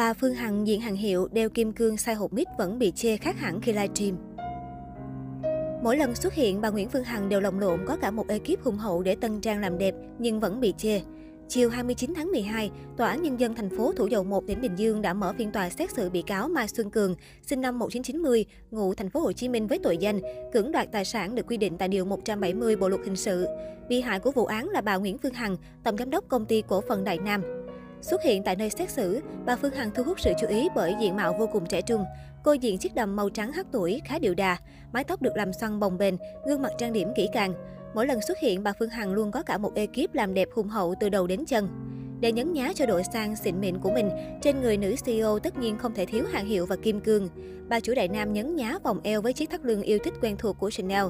Bà Phương Hằng diện hàng hiệu đeo kim cương sai hộp mít vẫn bị chê khác hẳn khi livestream. Mỗi lần xuất hiện, bà Nguyễn Phương Hằng đều lồng lộn có cả một ekip hùng hậu để tân trang làm đẹp nhưng vẫn bị chê. Chiều 29 tháng 12, Tòa án Nhân dân thành phố Thủ Dầu Một, tỉnh Bình Dương đã mở phiên tòa xét xử bị cáo Mai Xuân Cường, sinh năm 1990, ngụ thành phố Hồ Chí Minh với tội danh cưỡng đoạt tài sản được quy định tại điều 170 Bộ luật hình sự. Bị hại của vụ án là bà Nguyễn Phương Hằng, tổng giám đốc công ty cổ phần Đại Nam. Xuất hiện tại nơi xét xử, bà Phương Hằng thu hút sự chú ý bởi diện mạo vô cùng trẻ trung. Cô diện chiếc đầm màu trắng hắc tuổi, khá điệu đà, mái tóc được làm xoăn bồng bềnh, gương mặt trang điểm kỹ càng. Mỗi lần xuất hiện, bà Phương Hằng luôn có cả một ekip làm đẹp hùng hậu từ đầu đến chân. Để nhấn nhá cho độ sang xịn mịn của mình, trên người nữ CEO tất nhiên không thể thiếu hàng hiệu và kim cương. Bà chủ đại nam nhấn nhá vòng eo với chiếc thắt lưng yêu thích quen thuộc của Chanel.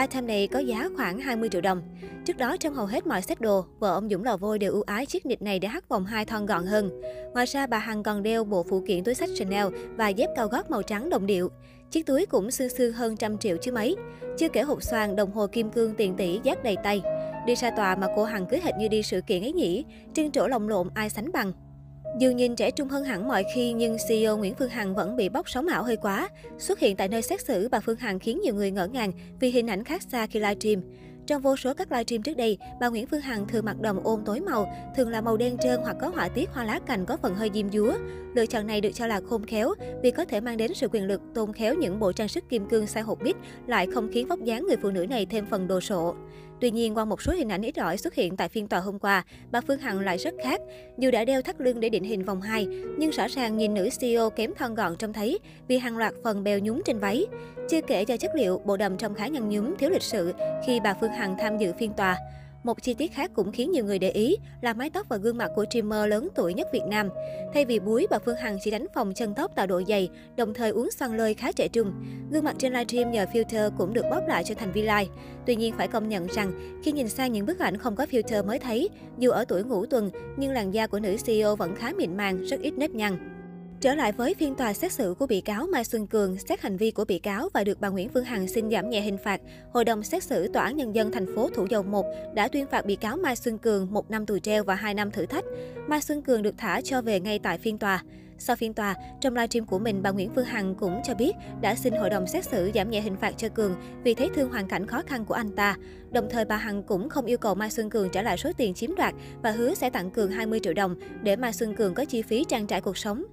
Item này có giá khoảng 20 triệu đồng. Trước đó, trong hầu hết mọi set đồ, vợ ông Dũng Lò Vôi đều ưu ái chiếc nịt này để hắt vòng hai thon gọn hơn. Ngoài ra, bà Hằng còn đeo bộ phụ kiện túi sách Chanel và dép cao gót màu trắng đồng điệu. Chiếc túi cũng xương xương hơn trăm triệu chứ mấy. Chưa kể hộp xoàn, đồng hồ kim cương tiền tỷ giác đầy tay. Đi ra tòa mà cô Hằng cứ hệt như đi sự kiện ấy nhỉ, trên trổ lồng lộn ai sánh bằng. Dù nhìn trẻ trung hơn hẳn mọi khi nhưng CEO Nguyễn Phương Hằng vẫn bị bóc sóng ảo hơi quá. Xuất hiện tại nơi xét xử, bà Phương Hằng khiến nhiều người ngỡ ngàng vì hình ảnh khác xa khi livestream. Trong vô số các livestream trước đây, bà Nguyễn Phương Hằng thường mặc đồng ôm tối màu, thường là màu đen trơn hoặc có họa tiết hoa lá cành có phần hơi diêm dúa. Lựa chọn này được cho là khôn khéo vì có thể mang đến sự quyền lực, tôn khéo những bộ trang sức kim cương sai hộp bít lại không khiến vóc dáng người phụ nữ này thêm phần đồ sộ. Tuy nhiên, qua một số hình ảnh ít ỏi xuất hiện tại phiên tòa hôm qua, bà Phương Hằng lại rất khác. Dù đã đeo thắt lưng để định hình vòng 2, nhưng rõ ràng nhìn nữ CEO kém thon gọn trông thấy vì hàng loạt phần bèo nhúng trên váy. Chưa kể do chất liệu, bộ đầm trông khá nhăn nhúm, thiếu lịch sự khi bà Phương Hằng tham dự phiên tòa. Một chi tiết khác cũng khiến nhiều người để ý là mái tóc và gương mặt của streamer lớn tuổi nhất Việt Nam. Thay vì búi, bà Phương Hằng chỉ đánh phòng chân tóc tạo độ dày, đồng thời uống xoăn lơi khá trẻ trung. Gương mặt trên livestream nhờ filter cũng được bóp lại cho thành vi-lai. Tuy nhiên phải công nhận rằng, khi nhìn sang những bức ảnh không có filter mới thấy, dù ở tuổi ngũ tuần, nhưng làn da của nữ CEO vẫn khá mịn màng, rất ít nếp nhăn. Trở lại với phiên tòa xét xử của bị cáo Mai Xuân Cường, xét hành vi của bị cáo và được bà Nguyễn Phương Hằng xin giảm nhẹ hình phạt, Hội đồng xét xử Tòa án Nhân dân thành phố Thủ Dầu Một đã tuyên phạt bị cáo Mai Xuân Cường một năm tù treo và hai năm thử thách. Mai Xuân Cường được thả cho về ngay tại phiên tòa. Sau phiên tòa, trong livestream của mình, bà Nguyễn Phương Hằng cũng cho biết đã xin hội đồng xét xử giảm nhẹ hình phạt cho Cường vì thấy thương hoàn cảnh khó khăn của anh ta. Đồng thời, bà Hằng cũng không yêu cầu Mai Xuân Cường trả lại số tiền chiếm đoạt và hứa sẽ tặng Cường 20 triệu đồng để Mai Xuân Cường có chi phí trang trải cuộc sống.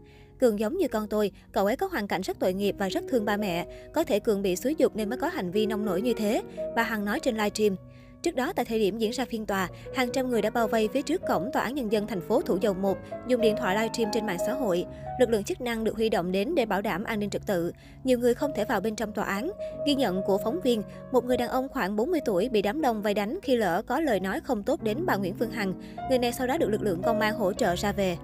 Cường giống như con tôi, cậu ấy có hoàn cảnh rất tội nghiệp và rất thương ba mẹ. Có thể Cường bị xúi dục nên mới có hành vi nông nổi như thế, bà Hằng nói trên livestream. Trước đó, tại thời điểm diễn ra phiên tòa, hàng trăm người đã bao vây phía trước cổng Tòa án Nhân dân thành phố Thủ Dầu Một, dùng điện thoại livestream trên mạng xã hội. Lực lượng chức năng được huy động đến để bảo đảm an ninh trật tự. Nhiều người không thể vào bên trong tòa án. Ghi nhận của phóng viên, một người đàn ông khoảng 40 tuổi bị đám đông vây đánh khi lỡ có lời nói không tốt đến bà Nguyễn Phương Hằng. Người này sau đó được lực lượng công an hỗ trợ ra về.